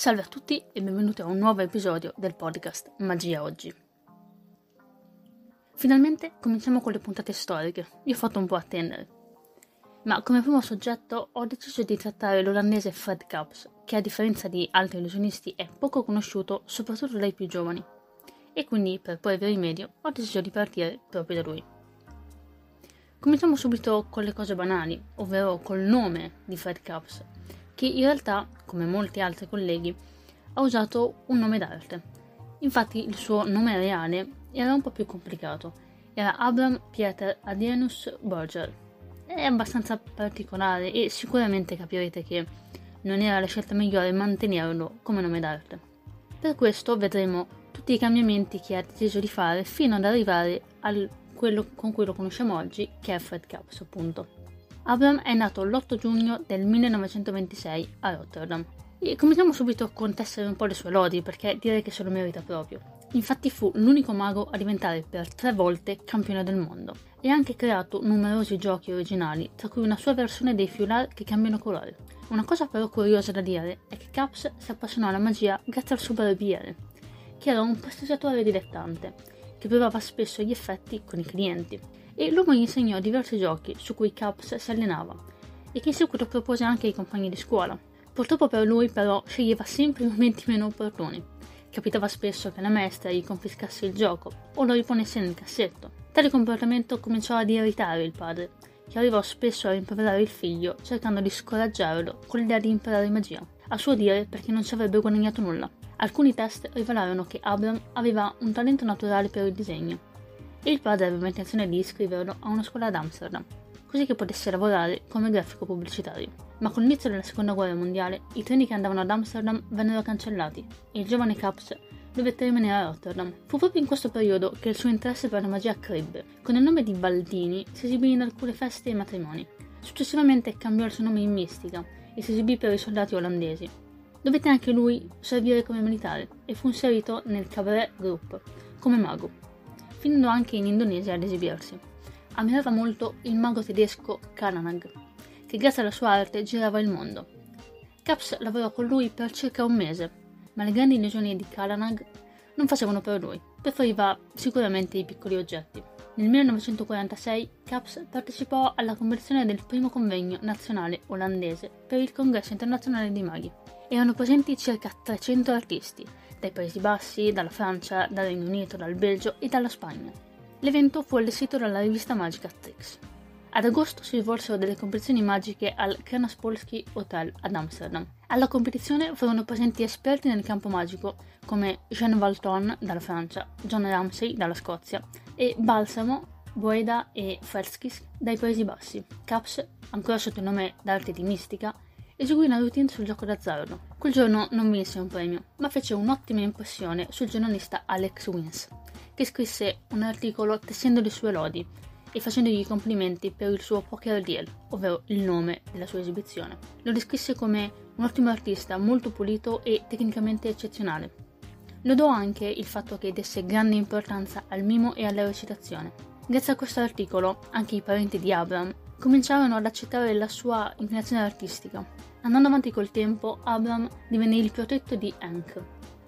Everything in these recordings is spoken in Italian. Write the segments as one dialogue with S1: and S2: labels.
S1: Salve a tutti e benvenuti a un nuovo episodio del podcast Magia Oggi. Finalmente cominciamo con le puntate storiche. Vi ho fatto un po' attendere. Ma come primo soggetto ho deciso di trattare l'olandese Fred Kaps, che a differenza di altri illusionisti è poco conosciuto soprattutto dai più giovani. E quindi, per porvi rimedio, ho deciso di partire proprio da lui. Cominciamo subito con le cose banali, ovvero col nome di Fred Kaps, che in realtà, come molti altri colleghi, ha usato un nome d'arte. Infatti il suo nome reale era un po' più complicato, era Abram Pieter Adienus Berger. È abbastanza particolare e sicuramente capirete che non era la scelta migliore mantenerlo come nome d'arte. Per questo vedremo tutti i cambiamenti che ha deciso di fare fino ad arrivare a quello con cui lo conosciamo oggi, che è Fred Kaps appunto. Abram è nato l'8 giugno del 1926 a Rotterdam. E cominciamo subito con tessere un po' le sue lodi, perché direi che se lo merita proprio. Infatti fu l'unico mago a diventare per tre volte campione del mondo e ha anche creato numerosi giochi originali, tra cui una sua versione dei Fiolar che cambiano colore. Una cosa però curiosa da dire è che Caps si appassionò alla magia grazie al suo barbiere, che era un prestigiatore dilettante, che provava spesso gli effetti con i clienti e l'uomo gli insegnò diversi giochi su cui Caps si allenava e che in seguito propose anche ai compagni di scuola. Purtroppo per lui però sceglieva sempre i momenti meno opportuni. Capitava spesso che la maestra gli confiscasse il gioco o lo riponesse nel cassetto. Tale comportamento cominciò ad irritare il padre, che arrivò spesso a rimproverare il figlio cercando di scoraggiarlo con l'idea di imparare magia, a suo dire perché non ci avrebbe guadagnato nulla. Alcuni test rivelarono che Abram aveva un talento naturale per il disegno e il padre aveva intenzione di iscriverlo a una scuola ad Amsterdam, così che potesse lavorare come grafico pubblicitario. Ma con l'inizio della seconda guerra mondiale, i treni che andavano ad Amsterdam vennero cancellati e il giovane Caps dovette rimanere a Rotterdam. Fu proprio in questo periodo che il suo interesse per la magia crebbe. Con il nome di Baldini si esibì in alcune feste e matrimoni. Successivamente cambiò il suo nome in Mistica e si esibì per i soldati olandesi. Dovette anche lui servire come militare e fu inserito nel Cabaret Group come mago finendo anche in Indonesia ad esibirsi. Ammirava molto il mago tedesco Kalanag, che grazie alla sua arte girava il mondo. Caps lavorò con lui per circa un mese, ma le grandi illusioni di Kalanag non facevano per lui, preferiva sicuramente i piccoli oggetti. Nel 1946 Caps partecipò alla competizione del primo convegno nazionale olandese per il Congresso internazionale dei maghi. Erano presenti circa 300 artisti, dai Paesi Bassi, dalla Francia, dal Regno Unito, dal Belgio e dalla Spagna. L'evento fu allestito dalla rivista magica Trix. Ad agosto si svolsero delle competizioni magiche al Kranaspolski Hotel ad Amsterdam. Alla competizione furono presenti esperti nel campo magico come Jean Valton dalla Francia, John Ramsey dalla Scozia e Balsamo, Boeda e Ferskis dai Paesi Bassi. Caps, ancora sotto il nome d'arte di Mistica, eseguì una routine sul gioco d'azzardo. Quel giorno non vinse un premio, ma fece un'ottima impressione sul giornalista Alex Wins, che scrisse un articolo tessendo le sue lodi e facendogli i complimenti per il suo poker deal, ovvero il nome della sua esibizione. Lo descrisse come un ottimo artista, molto pulito e tecnicamente eccezionale. Lodò anche il fatto che desse grande importanza al mimo e alla recitazione. Grazie a questo articolo, anche i parenti di Abram cominciarono ad accettare la sua inclinazione artistica Andando avanti col tempo, Abram divenne il protetto di Henk,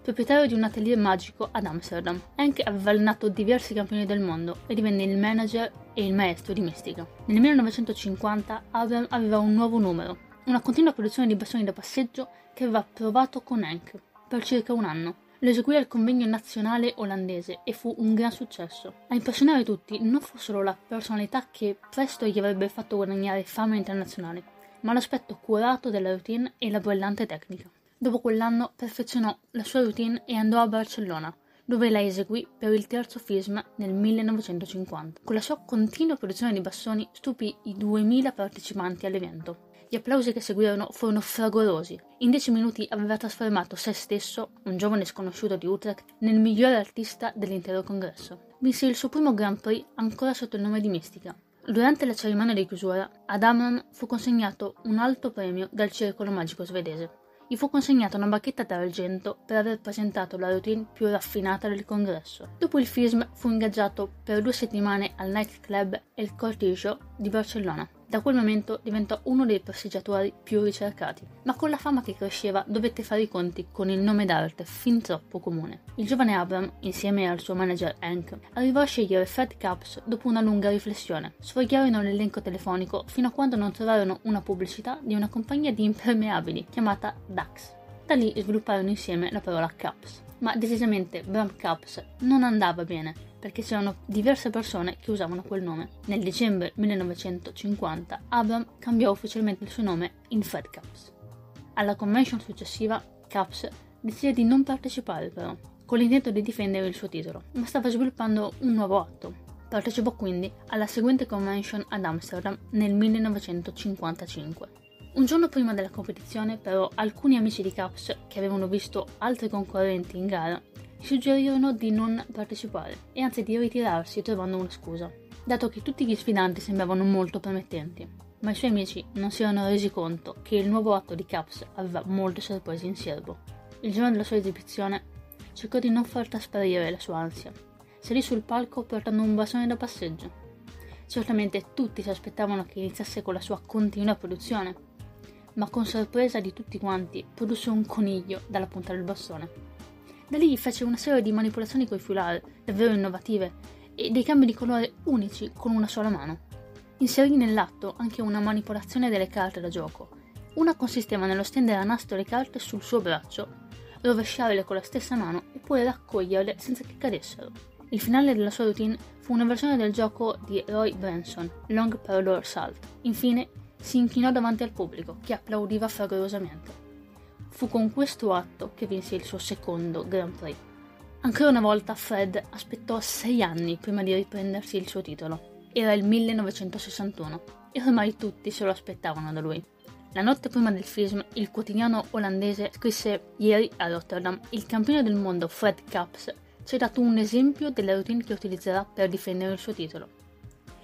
S1: proprietario di un atelier magico ad Amsterdam. Henk aveva allenato diversi campioni del mondo e divenne il manager e il maestro di mistica. Nel 1950 Abram aveva un nuovo numero, una continua produzione di bastoni da passeggio che aveva provato con Henk per circa un anno. Lo eseguì al convegno nazionale olandese e fu un gran successo. A impressionare tutti non fu solo la personalità che presto gli avrebbe fatto guadagnare fama internazionale, ma l'aspetto curato della routine e la brillante tecnica. Dopo quell'anno perfezionò la sua routine e andò a Barcellona, dove la eseguì per il terzo FISM nel 1950. Con la sua continua produzione di bastoni stupì i 2000 partecipanti all'evento. Gli applausi che seguirono furono fragorosi. In dieci minuti aveva trasformato se stesso, un giovane sconosciuto di Utrecht, nel migliore artista dell'intero congresso. Vinse il suo primo Grand Prix ancora sotto il nome di Mistica, Durante la cerimonia di chiusura, ad Amram fu consegnato un alto premio dal Circolo Magico svedese. Gli fu consegnata una bacchetta d'argento per aver presentato la routine più raffinata del congresso. Dopo il FISM fu ingaggiato per due settimane al nightclub El Cortijo di Barcellona, Da quel momento diventò uno dei passeggiatori più ricercati, ma con la fama che cresceva dovette fare i conti con il nome d'arte fin troppo comune. Il giovane Abram, insieme al suo manager Hank, arrivò a scegliere Fred Caps dopo una lunga riflessione. Sfogliarono l'elenco telefonico fino a quando non trovarono una pubblicità di una compagnia di impermeabili chiamata Dax. Da lì svilupparono insieme la parola Caps. Ma decisamente Bram Caps non andava bene perché c'erano diverse persone che usavano quel nome. Nel dicembre 1950 Abram cambiò ufficialmente il suo nome in Fred Caps. Alla convention successiva Caps decise di non partecipare però, con l'intento di difendere il suo titolo, ma stava sviluppando un nuovo atto. Partecipò quindi alla seguente convention ad Amsterdam nel 1955. Un giorno prima della competizione, però, alcuni amici di Caps, che avevano visto altri concorrenti in gara, suggerirono di non partecipare e anzi di ritirarsi trovando una scusa, dato che tutti gli sfidanti sembravano molto promettenti. Ma i suoi amici non si erano resi conto che il nuovo atto di Caps aveva molte sorprese in serbo. Il giorno della sua esibizione cercò di non far trasparire la sua ansia. Salì sul palco portando un bastone da passeggio. Certamente tutti si aspettavano che iniziasse con la sua continua produzione, ma con sorpresa di tutti quanti produsse un coniglio dalla punta del bastone. Da lì fece una serie di manipolazioni coi foulard, davvero innovative, e dei cambi di colore unici con una sola mano. Inserì nell'atto anche una manipolazione delle carte da gioco. Una consisteva nello stendere a nastro le carte sul suo braccio, rovesciarle con la stessa mano e poi raccoglierle senza che cadessero. Il finale della sua routine fu una versione del gioco di Roy Branson, Long Parlor Salt. Infine si inchinò davanti al pubblico, che applaudiva fervorosamente. Fu con questo atto che vinse il suo secondo Grand Prix. Ancora una volta Fred aspettò sei anni prima di riprendersi il suo titolo. Era il 1961 e ormai tutti se lo aspettavano da lui. La notte prima del film, il quotidiano olandese scrisse ieri a Rotterdam il campione del mondo Fred Kaps ci ha dato un esempio della routine che utilizzerà per difendere il suo titolo.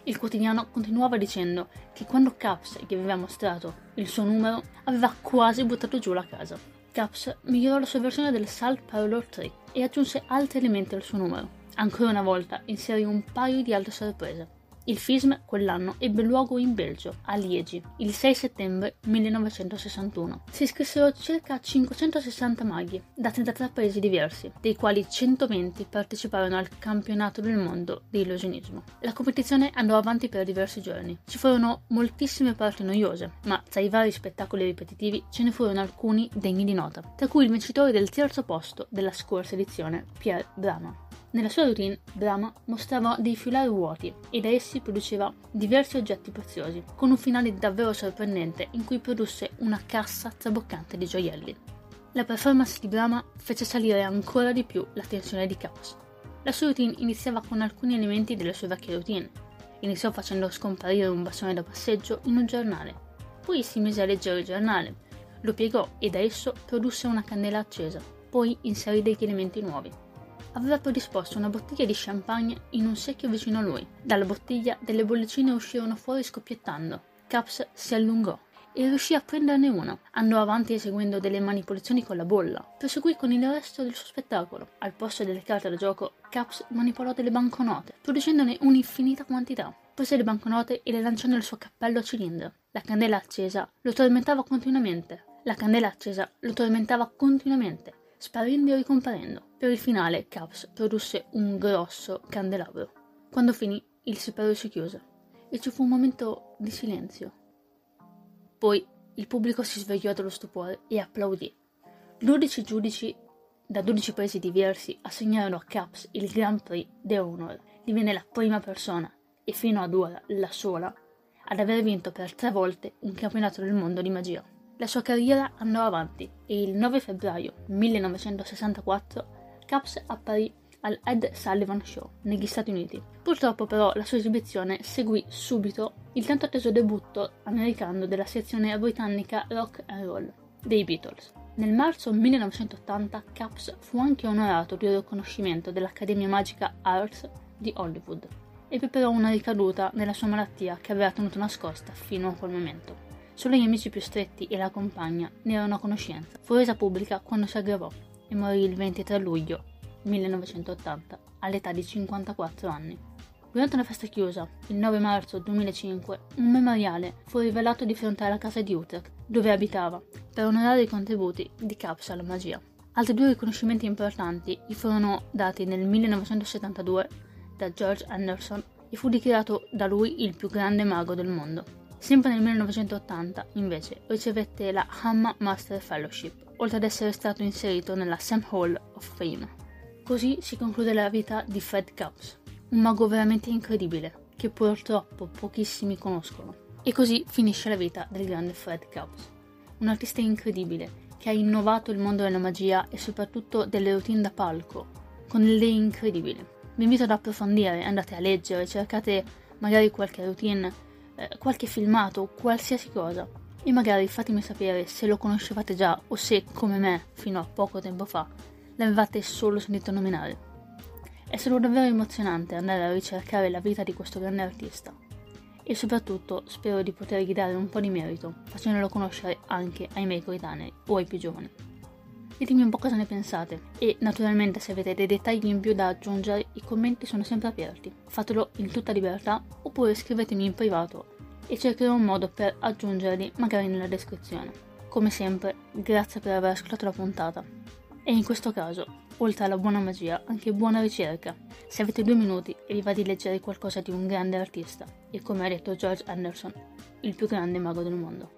S1: Il quotidiano continuava dicendo che quando Caps gli aveva mostrato il suo numero aveva quasi buttato giù la casa. Caps migliorò la sua versione del Salt Parlor 3 e aggiunse altri elementi al suo numero. Ancora una volta inserì un paio di altre sorprese. Il FISM quell'anno ebbe luogo in Belgio, a Liegi, il 6 settembre 1961. Si iscrissero circa 560 maghi da 33 paesi diversi, dei quali 120 parteciparono al campionato del mondo di illusionismo. La competizione andò avanti per diversi giorni. Ci furono moltissime parti noiose, ma tra i vari spettacoli ripetitivi ce ne furono alcuni degni di nota, tra cui il vincitore del terzo posto della scorsa edizione, Pierre Brama. Nella sua routine, Brahma mostrava dei filari vuoti e da essi produceva diversi oggetti preziosi, con un finale davvero sorprendente in cui produsse una cassa traboccante di gioielli. La performance di Brahma fece salire ancora di più la tensione di Caos. La sua routine iniziava con alcuni elementi delle sue vecchie routine. Iniziò facendo scomparire un bastone da passeggio in un giornale. Poi si mise a leggere il giornale, lo piegò e da esso produsse una candela accesa. Poi inserì degli elementi nuovi aveva predisposto una bottiglia di champagne in un secchio vicino a lui. Dalla bottiglia delle bollicine uscirono fuori scoppiettando. Caps si allungò e riuscì a prenderne una. Andò avanti eseguendo delle manipolazioni con la bolla. Proseguì con il resto del suo spettacolo. Al posto delle carte da gioco, Caps manipolò delle banconote, producendone un'infinita quantità. Prese le banconote e le lanciò nel suo cappello a cilindro. La candela accesa lo tormentava continuamente. La candela accesa lo tormentava continuamente sparendo e ricomparendo. Per il finale Caps produsse un grosso candelabro. Quando finì, il sipario si chiuse e ci fu un momento di silenzio. Poi il pubblico si svegliò dallo stupore e applaudì. Dodici giudici da 12 paesi diversi assegnarono a Caps il Grand Prix de Honor. Divenne la prima persona, e fino ad ora la sola, ad aver vinto per tre volte un campionato del mondo di magia. La sua carriera andò avanti e il 9 febbraio 1964 Caps apparì al Ed Sullivan Show negli Stati Uniti. Purtroppo però la sua esibizione seguì subito il tanto atteso debutto americano della sezione britannica rock and roll dei Beatles. Nel marzo 1980 Caps fu anche onorato di un riconoscimento dell'Accademia Magica Arts di Hollywood. Ebbe però una ricaduta nella sua malattia che aveva tenuto nascosta fino a quel momento. Solo gli amici più stretti e la compagna ne erano a conoscenza. Fu resa pubblica quando si aggravò e morì il 23 luglio 1980 all'età di 54 anni. Durante una festa chiusa, il 9 marzo 2005, un memoriale fu rivelato di fronte alla casa di Utrecht, dove abitava, per onorare i contributi di Caps alla magia. Altri due riconoscimenti importanti gli furono dati nel 1972 da George Anderson e fu dichiarato da lui il più grande mago del mondo. Sempre nel 1980, invece, ricevette la Hammer Master Fellowship, oltre ad essere stato inserito nella Sam Hall of Fame. Così si conclude la vita di Fred Caps, un mago veramente incredibile, che purtroppo pochissimi conoscono. E così finisce la vita del grande Fred Caps, un artista incredibile che ha innovato il mondo della magia e soprattutto delle routine da palco, con idee incredibili. Vi invito ad approfondire, andate a leggere, cercate magari qualche routine, eh, qualche filmato, qualsiasi cosa. E magari fatemi sapere se lo conoscevate già o se, come me, fino a poco tempo fa, l'avevate solo sentito nominare. È stato davvero emozionante andare a ricercare la vita di questo grande artista e soprattutto spero di potergli dare un po' di merito facendolo conoscere anche ai miei coetanei o ai più giovani. Ditemi un po' cosa ne pensate e naturalmente se avete dei dettagli in più da aggiungere i commenti sono sempre aperti. Fatelo in tutta libertà oppure scrivetemi in privato e cercherò un modo per aggiungerli magari nella descrizione. Come sempre, grazie per aver ascoltato la puntata. E in questo caso oltre alla buona magia, anche buona ricerca. Se avete due minuti e vi va di leggere qualcosa di un grande artista, e come ha detto George Anderson, il più grande mago del mondo.